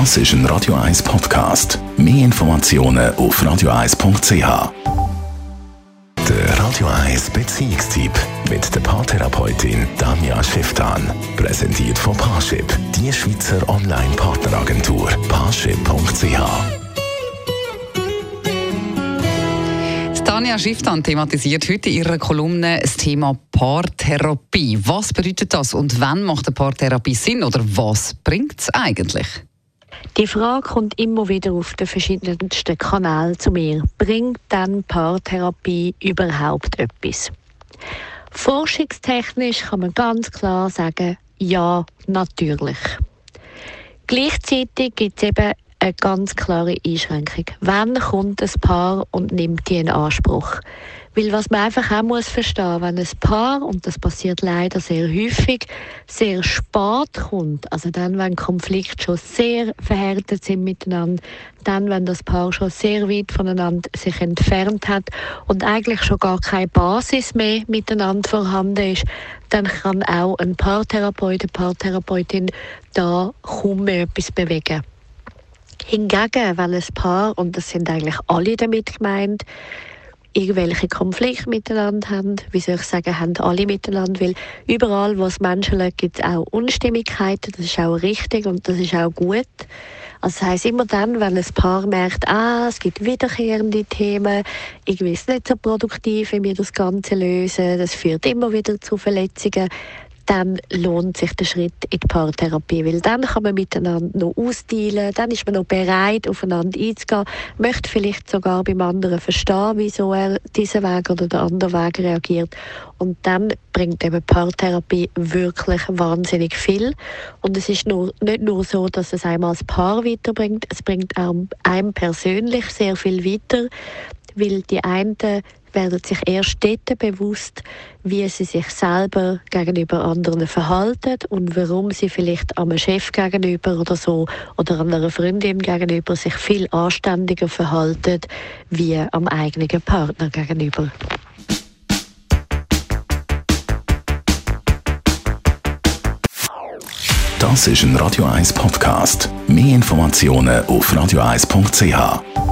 Das ist ein Radio 1 Podcast. Mehr Informationen auf radio1.ch. Der Radio 1 Beziehungstyp mit der Paartherapeutin Damia Schifftan. Präsentiert von Paarship, die Schweizer Online-Partneragentur. Paarship.ch Tanja Schifftan thematisiert heute in ihrer Kolumne das Thema Paartherapie. Was bedeutet das und wann macht eine Paartherapie Sinn oder was bringt es eigentlich? Die Frage kommt immer wieder auf den verschiedensten Kanälen zu mir. Bringt dann Paartherapie überhaupt etwas? Forschungstechnisch kann man ganz klar sagen, ja, natürlich. Gleichzeitig gibt es eben eine ganz klare Einschränkung. Wann kommt ein Paar und nimmt die in Anspruch? Weil was man einfach auch muss verstehen, wenn ein Paar, und das passiert leider sehr häufig, sehr spät kommt, also dann, wenn Konflikte schon sehr verhärtet sind miteinander, dann, wenn das Paar schon sehr weit voneinander sich entfernt hat und eigentlich schon gar keine Basis mehr miteinander vorhanden ist, dann kann auch ein Paartherapeut, eine Paartherapeutin da kaum mehr etwas bewegen. Hingegen, wenn ein Paar, und das sind eigentlich alle damit gemeint, irgendwelche Konflikte miteinander haben, wie soll ich sagen, haben alle miteinander, weil überall, wo es Menschen gibt, gibt es auch Unstimmigkeiten, das ist auch richtig und das ist auch gut. Also das heisst, immer dann, wenn ein Paar merkt, ah, es gibt wiederkehrende Themen, ist es nicht so produktiv, wenn wir das Ganze lösen, das führt immer wieder zu Verletzungen, dann lohnt sich der Schritt in die Paartherapie, weil dann kann man miteinander noch ausdealen, dann ist man noch bereit, aufeinander einzugehen, möchte vielleicht sogar beim anderen verstehen, wieso er diesen Weg oder den anderen Weg reagiert. Und dann bringt eben Paartherapie wirklich wahnsinnig viel. Und es ist nur, nicht nur so, dass es einmal als Paar weiterbringt, es bringt auch einem persönlich sehr viel weiter, weil die einen werden sich erst dort bewusst, wie sie sich selber gegenüber anderen verhalten und warum sie vielleicht einem Chef gegenüber oder so oder einer Freundin gegenüber sich viel anständiger verhalten wie am eigenen Partner gegenüber. Das ist ein Radio 1 Podcast. Mehr Informationen auf radio1.ch.